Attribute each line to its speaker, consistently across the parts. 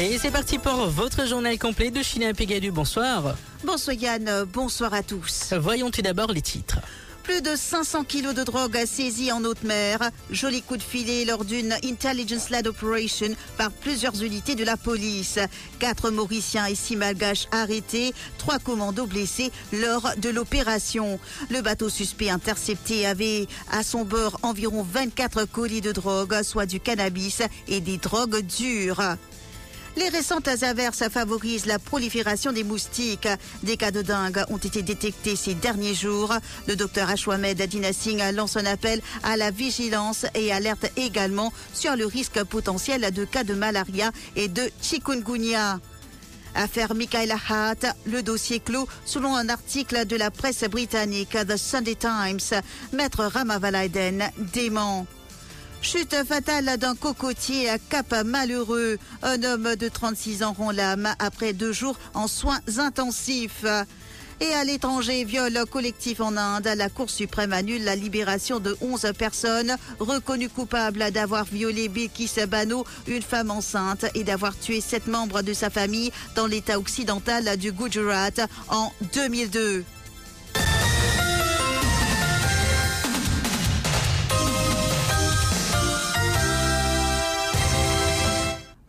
Speaker 1: Et c'est parti pour votre journal complet de Chine Pégalu. Bonsoir.
Speaker 2: Bonsoir Yann, bonsoir à tous.
Speaker 1: Voyons tout d'abord les titres.
Speaker 2: Plus de 500 kilos de drogue saisis en haute mer. Joli coup de filet lors d'une intelligence-led operation par plusieurs unités de la police. Quatre Mauriciens et six Malgaches arrêtés, trois commandos blessés lors de l'opération. Le bateau suspect intercepté avait à son bord environ 24 colis de drogue, soit du cannabis et des drogues dures. Les récentes averses favorisent la prolifération des moustiques. Des cas de dingue ont été détectés ces derniers jours. Le docteur Ashwamed Adina Singh lance un appel à la vigilance et alerte également sur le risque potentiel de cas de malaria et de chikungunya. Affaire Michaela Hart, le dossier clos selon un article de la presse britannique The Sunday Times. Maître Ramavalaiden dément. Chute fatale d'un cocotier à Cap Malheureux. Un homme de 36 ans rend l'âme après deux jours en soins intensifs. Et à l'étranger, viol collectif en Inde, la Cour suprême annule la libération de 11 personnes reconnues coupables d'avoir violé Bilkis Bano, une femme enceinte, et d'avoir tué sept membres de sa famille dans l'état occidental du Gujarat en 2002.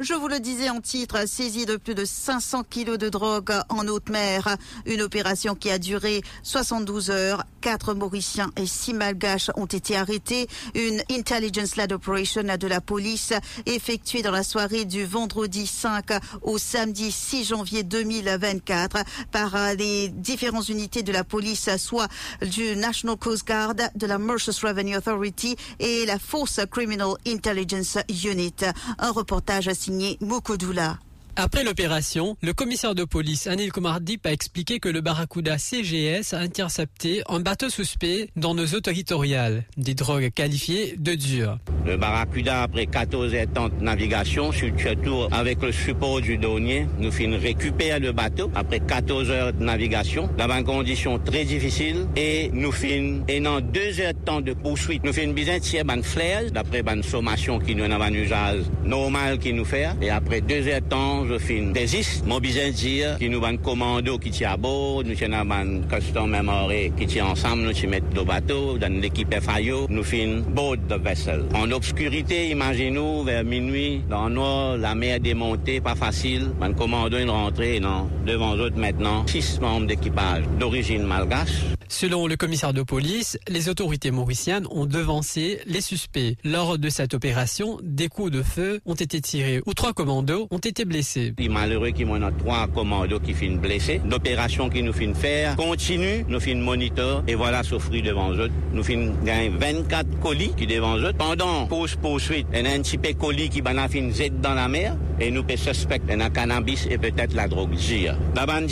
Speaker 2: Je vous le disais en titre, saisie de plus de 500 kilos de drogue en haute mer. Une opération qui a duré 72 heures. Quatre Mauriciens et six Malgaches ont été arrêtés. Une intelligence-led operation de la police effectuée dans la soirée du vendredi 5 au samedi 6 janvier 2024 par les différentes unités de la police, soit du National Coast Guard, de la Merchants Revenue Authority et la Force Criminal Intelligence Unit. Un reportage signé Mokodoula.
Speaker 3: Après l'opération, le commissaire de police Anil Kumardip a expliqué que le Barracuda CGS a intercepté un bateau suspect dans nos eaux territoriales, des drogues qualifiées de dures.
Speaker 4: Le Barracuda, après 14 temps de navigation, sur le tour avec le support du douanier, nous finissons récupérer le bateau. Après 14 heures de navigation dans une condition très difficile et nous finissons, et dans deux heures de temps de poursuite, nous bien tirer une flair d'après une sommation qui nous a un usage normal qui nous fait. Et après deux heures de temps, je fin des mon besoin dire qui nous un commando qui tient à bord, nous avons un custom memory qui tient ensemble, nous mettons le bateau, dans l'équipe FIO, nous fin board de vessel. En obscurité, imaginez-nous, vers minuit, dans le noir, la mer démontée, pas facile, un commando une rentrée, non, devant eux maintenant, six membres d'équipage d'origine malgache.
Speaker 3: Selon le commissaire de police, les autorités mauriciennes ont devancé les suspects. Lors de cette opération, des coups de feu ont été tirés ou trois commandos ont été blessés.
Speaker 4: Il malheureux qu'il y a trois commandos qui finissent blessés. L'opération qui nous finit faire continue, nous finissons moniteur et voilà souffrir devant eux. Nous finissons gagner 24 colis qui devant eux. Pendant pause poursuite, il y a un petit colis qui va fin Z dans la mer et nous peut suspecter un cannabis et peut-être la drogue gire. La bande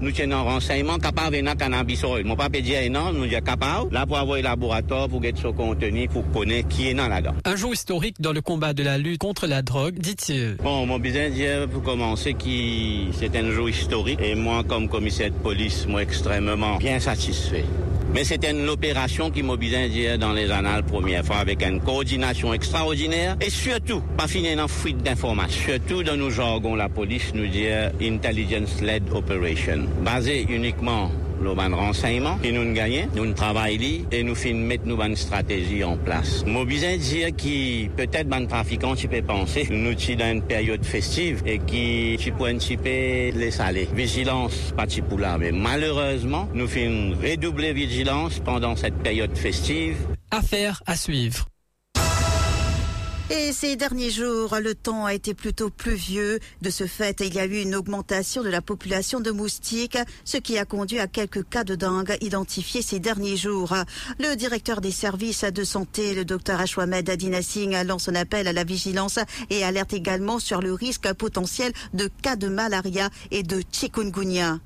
Speaker 4: nous tenons renseignement capable de cannabis oil pas dire non, nous sommes capables, là pour avoir un laboratoire pour être son contenu, pour connaître qui est dans là-dedans.
Speaker 3: Un jour historique dans le combat de la lutte contre la drogue, dit-il.
Speaker 4: Bon, mon business dire pour commencer qui c'est un jour historique et moi comme commissaire de police, moi extrêmement bien satisfait. Mais c'était une opération qui mobilisait dans les annales première fois avec une coordination extraordinaire et surtout, pas finir dans fuite d'informations. Surtout dans nos jargons, la police nous dit intelligence-led operation, basée uniquement le ban renseignement et nous gagnons, nous travaillons et nous finissons mettre nos une stratégie en place. Moi, besoin dire qui peut-être ban trafiquant tu peux penser nous sommes dans une période festive et qui tu peux un petit peu laisser aller. Vigilance pas pour là malheureusement nous finissons redoubler vigilance pendant cette période festive.
Speaker 3: Affaire à suivre.
Speaker 2: Et ces derniers jours, le temps a été plutôt pluvieux. De ce fait, il y a eu une augmentation de la population de moustiques, ce qui a conduit à quelques cas de dengue identifiés ces derniers jours. Le directeur des services de santé, le docteur Ashwamed Adina Singh, lance un appel à la vigilance et alerte également sur le risque potentiel de cas de malaria et de chikungunya.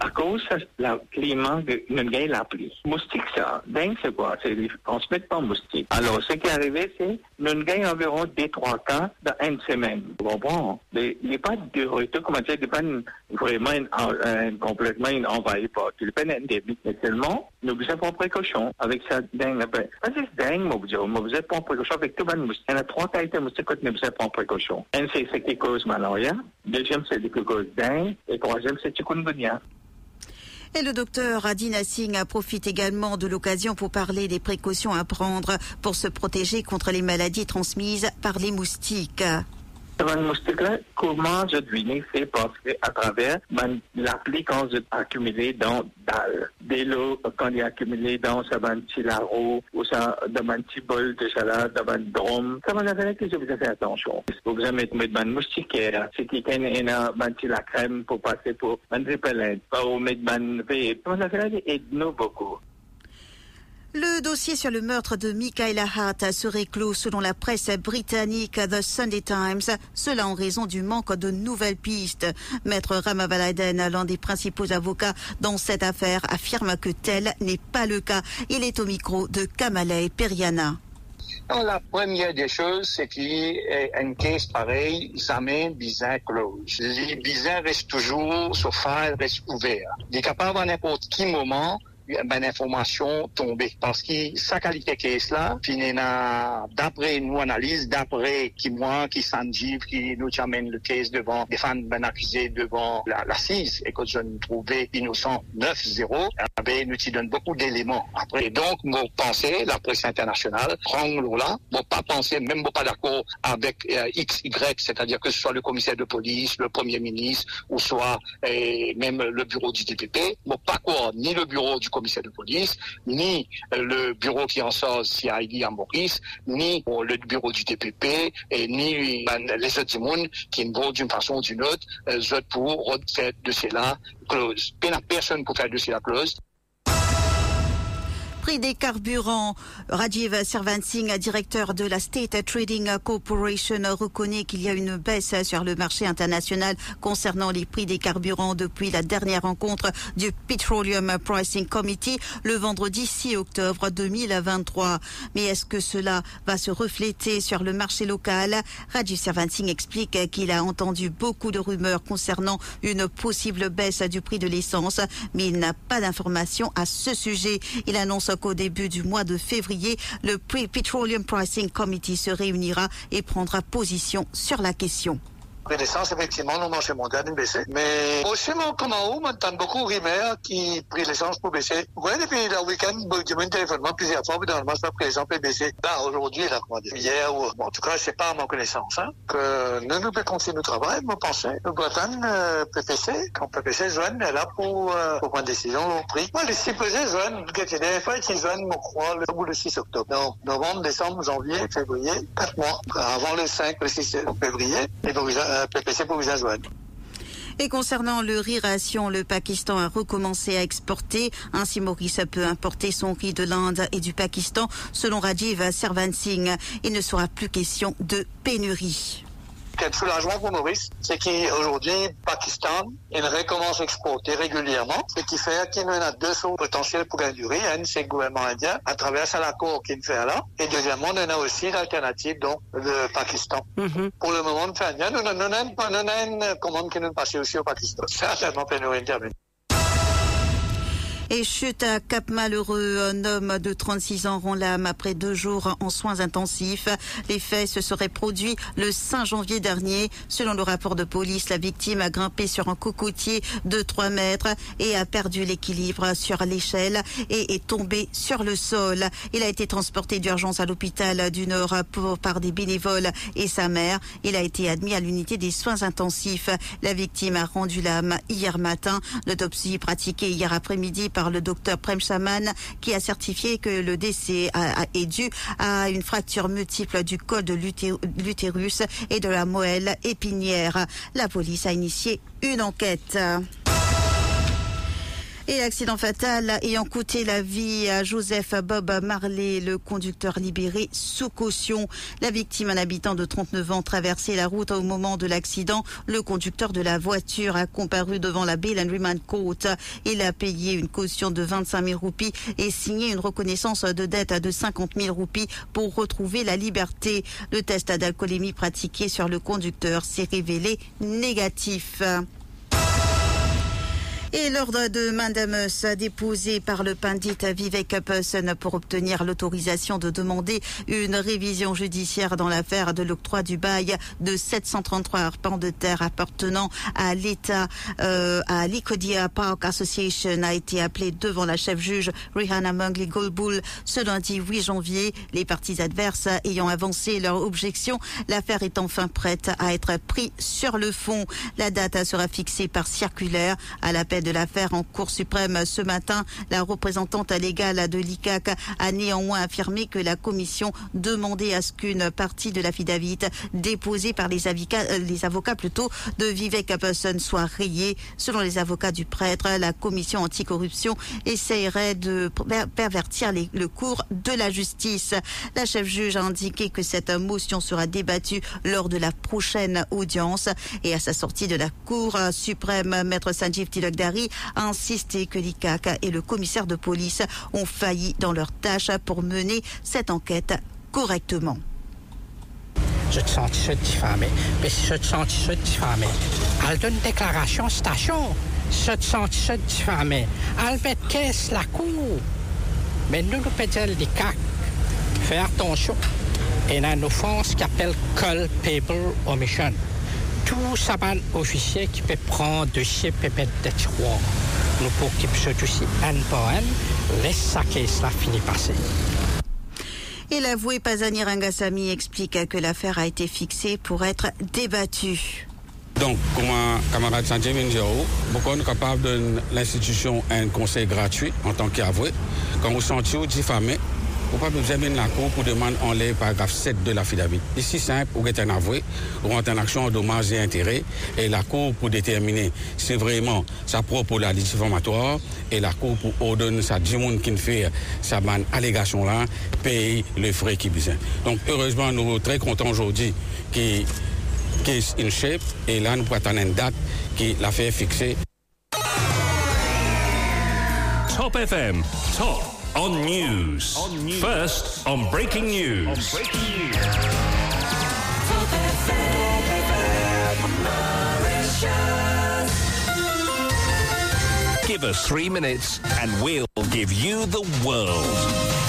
Speaker 5: À cause du climat, nous avons la pluie. Moustique, ça, dingue, c'est quoi? C'est, on se met pas moustique. Alors, ce qui est arrivé, c'est, nous avons environ des trois cas dans une semaine. Bon, bon, il a pas de retour, comment dire, il a pas vraiment complètement envahi par, il a pas endémique, mais seulement, nous faisons précaution avec ça dingue. Parce que c'est dingue, moi, vous dire, vous êtes pas en précaution avec tout le monde. Il y en a trois tailles de moustiques que nous faisons pas en précaution. Un, c'est ce qui cause malaria. Deuxième, c'est dingue. Et troisième, c'est chikungunya.
Speaker 2: Et le docteur Adina Singh profite également de l'occasion pour parler des précautions à prendre pour se protéger contre les maladies transmises par les moustiques.
Speaker 5: Avant moustique là, comment je devine c'est que à travers l'appli quand je accumulé dans dalle? Dès l'eau, quand il accumulé dans un petit laro ou ça dans un petit bol de salade, dans un drum, ça va faire que je vous faire attention. Vous avez mettre un moustiquaire, c'est qui a petit la crème pour passer pour un repellent, pas ou mettre un vape. Ça faire aide-nous beaucoup.
Speaker 2: Le dossier sur le meurtre de Michaela Hart serait clos selon la presse britannique The Sunday Times, cela en raison du manque de nouvelles pistes. Maître Ramavaladen, l'un des principaux avocats dans cette affaire, affirme que tel n'est pas le cas. Il est au micro de Kamale Periana.
Speaker 6: la première des choses, c'est qu'un cas pareil, jamais bizarre close. Les bizarres restent toujours, sauf reste ouvert. Il est capable à n'importe quel moment ben information tombée parce que sa qualité est là puis d'après nous analyse d'après qui moi qui qui nous amène le case devant des fans ben accusés devant la, la CIS et que je ne trouvais innocent 9-0 eh ben, nous donne beaucoup d'éléments. Après donc mon pensée la presse internationale prend là. Bon pas penser même pas d'accord avec euh, X Y c'est-à-dire que ce soit le commissaire de police le premier ministre ou soit et même le bureau du DPP bon pas quoi ni le bureau du commissaire de police, ni euh, le bureau qui en sort CID à Maurice, ni le bureau du DPP, et ni les autres monde qui vont d'une façon ou d'une autre, euh, pour faire de cela close. Personne pour faire de cela close
Speaker 2: prix des carburants. Rajiv Servansing, directeur de la State Trading Corporation, reconnaît qu'il y a une baisse sur le marché international concernant les prix des carburants depuis la dernière rencontre du Petroleum Pricing Committee le vendredi 6 octobre 2023. Mais est-ce que cela va se refléter sur le marché local? Rajiv Servansing explique qu'il a entendu beaucoup de rumeurs concernant une possible baisse du prix de l'essence, mais il n'a pas d'informations à ce sujet. Il annonce qu'au début du mois de février, le Petroleum Pricing Committee se réunira et prendra position sur la question
Speaker 6: l'essence, effectivement, le marché mondial a baissé. Mais aussi, comme en haut, entend beaucoup rumeurs qui pris l'essence pour baisser. Oui, depuis le week-end, j'ai eu un téléphonement plusieurs fois, dans le pris l'essence pour baisser. Là, aujourd'hui, là, comment dire, hier, ou, bon, en tout cas, c'est pas à ma connaissance, hein, que nous, nous pouvons continuer notre travail, nous pensons. Nous Breton, euh, PPC, quand PPC joigne, est là pour, euh, pour prendre une décision au prix. Moi, les supposés joignent, des fois, ils joignent, on croit, le le 6 octobre. Donc, novembre, décembre, janvier, février, quatre mois. Avant le 5, le 6 février, et donc, Pour
Speaker 2: Et concernant le riz ration, le Pakistan a recommencé à exporter. Ainsi, Maurice peut importer son riz de l'Inde et du Pakistan. Selon Rajiv Servansing, il ne sera plus question de pénurie
Speaker 6: quel soulagement pour Maurice, c'est qu'aujourd'hui, Pakistan, il recommence à exporter régulièrement, ce qui fait qu'il y a deux sources potentielles pour gagner du riz. Un, c'est le gouvernement indien, à travers l'accord qu'il fait là. Et deuxièmement, on a aussi l'alternative, donc, le Pakistan. Mm-hmm. Pour le moment, nous avons une commande qui nous passe aussi au Pakistan. Certainement, pénurie intervenue.
Speaker 2: Et chute à Cap Malheureux, un homme de 36 ans rend l'âme après deux jours en soins intensifs. Les faits se seraient produits le 5 janvier dernier. Selon le rapport de police, la victime a grimpé sur un cocotier de 3 mètres et a perdu l'équilibre sur l'échelle et est tombé sur le sol. Il a été transporté d'urgence à l'hôpital du Nord par des bénévoles et sa mère. Il a été admis à l'unité des soins intensifs. La victime a rendu l'âme hier matin. L'autopsie pratiquée hier après-midi par le docteur Prem Shaman qui a certifié que le décès est dû à une fracture multiple du col de l'utérus et de la moelle épinière. La police a initié une enquête. Et l'accident fatal ayant coûté la vie à Joseph Bob Marley, le conducteur libéré sous caution. La victime, un habitant de 39 ans, traversait la route au moment de l'accident. Le conducteur de la voiture a comparu devant la Bail and Court. Il a payé une caution de 25 000 roupies et signé une reconnaissance de dette de 50 000 roupies pour retrouver la liberté. Le test d'alcoolémie pratiqué sur le conducteur s'est révélé négatif. Et l'ordre de mandamus déposé par le pandit Vivek Person pour obtenir l'autorisation de demander une révision judiciaire dans l'affaire de l'octroi du bail de 733 arpents de terre appartenant à l'État euh, à l'Ikodia Park Association a été appelé devant la chef-juge Rihanna Mungley Goldbull ce lundi 8 janvier. Les parties adverses ayant avancé leur objection, l'affaire est enfin prête à être prise sur le fond. La date sera fixée par circulaire à l'appel de l'affaire en Cour suprême ce matin. La représentante légale de l'ICAC a néanmoins affirmé que la commission demandait à ce qu'une partie de l'affidavit déposée par les avocats, euh, les avocats plutôt de Vivek Apelson soit rayée. Selon les avocats du prêtre, la commission anticorruption essayerait de pervertir le cours de la justice. La chef juge a indiqué que cette motion sera débattue lors de la prochaine audience et à sa sortie de la Cour suprême, maître Sanjeev Tilakdar a insisté que l'ICAC et le commissaire de police ont failli dans leur tâche pour mener cette enquête correctement.
Speaker 7: Je te sens diffamé. Mais je te sens diffamé. Elle donne une déclaration station. Je te sens diffamé. Elle met caisse la cour. Mais nous, nous pédons l'ICAC. Fais attention. Et une offense qui appelle culpable omission tout saban officier qui peut prendre dossier pépette de tiroir. Nous pour qu'il ce dossier un par un, laisse ça que cela finit passer.
Speaker 2: Et l'avoué Pazani Rangasamy explique que l'affaire a été fixée pour être débattue.
Speaker 8: Donc, comme un camarade Sanjay Minjao, beaucoup est capable de l'institution un conseil gratuit en tant qu'avoué. Quand vous sentez diffamé, vous pas examiner la Cour pour demander en l'air paragraphe 7 de l'affidavit. Ici, simple, vous êtes un avoué, rentrez en action en dommages et intérêts, et la Cour pour déterminer si vraiment ça propre la diffamatoire, et la Cour pour ordonner ça, du monde qui fait sa bonne allégation-là, paye les frais qui besoin. Donc, heureusement, nous sommes très contents aujourd'hui qui est in shape, et là, nous pouvons attendre une date qui l'a fait fixer.
Speaker 9: Top FM, top on news. on news. First on breaking news. On breaking news. Give us three minutes and we'll give you the world.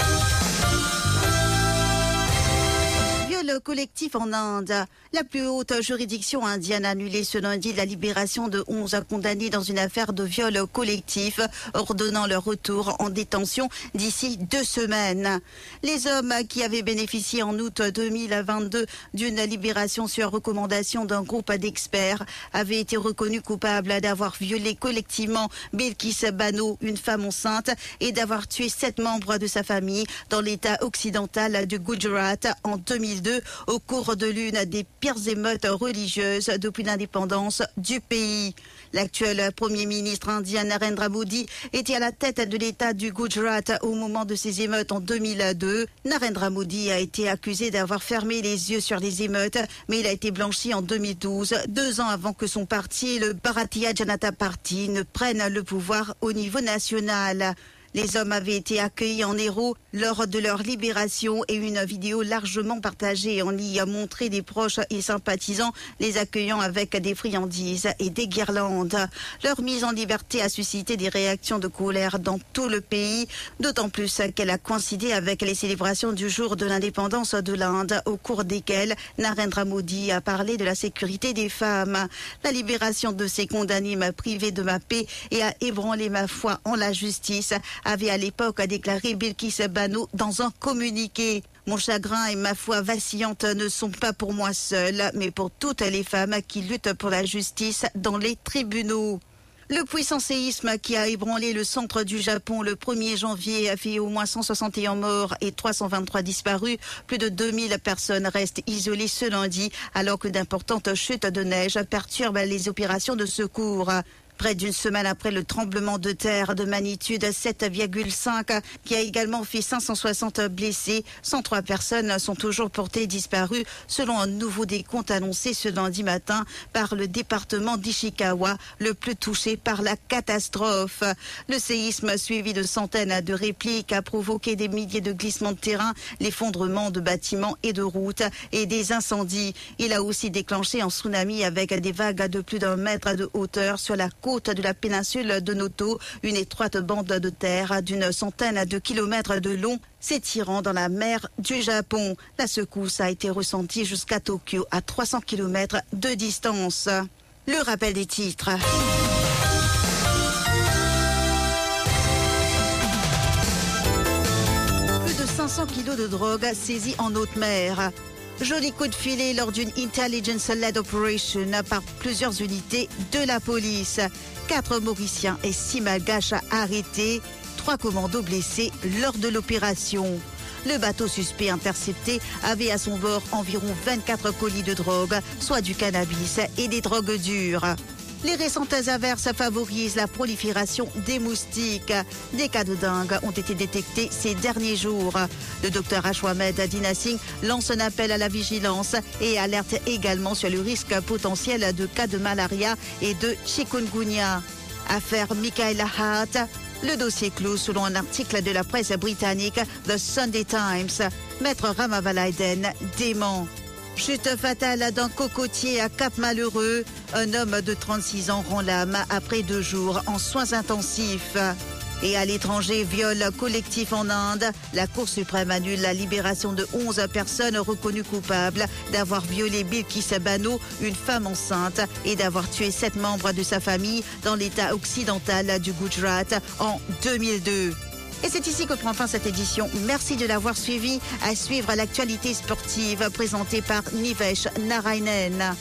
Speaker 2: Collectif en Inde. La plus haute juridiction indienne a annulé ce lundi la libération de 11 condamnés dans une affaire de viol collectif, ordonnant leur retour en détention d'ici deux semaines. Les hommes qui avaient bénéficié en août 2022 d'une libération sur recommandation d'un groupe d'experts avaient été reconnus coupables d'avoir violé collectivement Bilkis Bano, une femme enceinte, et d'avoir tué sept membres de sa famille dans l'état occidental du Gujarat en 2002 au cours de l'une des pires émeutes religieuses depuis l'indépendance du pays. L'actuel Premier ministre indien Narendra Modi était à la tête de l'État du Gujarat au moment de ces émeutes en 2002. Narendra Modi a été accusé d'avoir fermé les yeux sur les émeutes, mais il a été blanchi en 2012, deux ans avant que son parti, le Bharatiya Janata Party, ne prenne le pouvoir au niveau national. Les hommes avaient été accueillis en héros lors de leur libération et une vidéo largement partagée en y a montré des proches et sympathisants les accueillant avec des friandises et des guirlandes. Leur mise en liberté a suscité des réactions de colère dans tout le pays, d'autant plus qu'elle a coïncidé avec les célébrations du jour de l'indépendance de l'Inde, au cours desquelles Narendra Modi a parlé de la sécurité des femmes. La libération de ces condamnés m'a privé de ma paix et a ébranlé ma foi en la justice avait à l'époque déclaré Bilkis Bano dans un communiqué. Mon chagrin et ma foi vacillante ne sont pas pour moi seule, mais pour toutes les femmes qui luttent pour la justice dans les tribunaux. Le puissant séisme qui a ébranlé le centre du Japon le 1er janvier a fait au moins 161 morts et 323 disparus. Plus de 2000 personnes restent isolées ce lundi alors que d'importantes chutes de neige perturbent les opérations de secours. Près d'une semaine après le tremblement de terre de magnitude 7,5 qui a également fait 560 blessés, 103 personnes sont toujours portées disparues selon un nouveau décompte annoncé ce lundi matin par le département d'Ishikawa, le plus touché par la catastrophe. Le séisme suivi de centaines de répliques a provoqué des milliers de glissements de terrain, l'effondrement de bâtiments et de routes et des incendies. Il a aussi déclenché un tsunami avec des vagues de plus d'un mètre de hauteur sur la côte de la péninsule de Noto, une étroite bande de terre d'une centaine de kilomètres de long s'étirant dans la mer du Japon. La secousse a été ressentie jusqu'à Tokyo à 300 km de distance. Le rappel des titres. Plus de 500 kilos de drogue saisis en haute mer. Joli coup de filet lors d'une intelligence-led operation par plusieurs unités de la police. Quatre Mauriciens et six Malgaches arrêtés. Trois commandos blessés lors de l'opération. Le bateau suspect intercepté avait à son bord environ 24 colis de drogue, soit du cannabis et des drogues dures. Les récentes averses favorisent la prolifération des moustiques. Des cas de dingue ont été détectés ces derniers jours. Le docteur Ashwamed Dinasing lance un appel à la vigilance et alerte également sur le risque potentiel de cas de malaria et de chikungunya. Affaire Michaela Hart, le dossier clos selon un article de la presse britannique The Sunday Times. Maître Ramavalaiden dément. Chute fatale d'un cocotier à Cap Malheureux. Un homme de 36 ans rend l'âme après deux jours en soins intensifs. Et à l'étranger, viol collectif en Inde. La Cour suprême annule la libération de 11 personnes reconnues coupables d'avoir violé Bilkis Bano, une femme enceinte, et d'avoir tué sept membres de sa famille dans l'état occidental du Gujarat en 2002. Et c'est ici que prend fin cette édition. Merci de l'avoir suivi. À suivre l'actualité sportive présentée par Nivesh Narainen.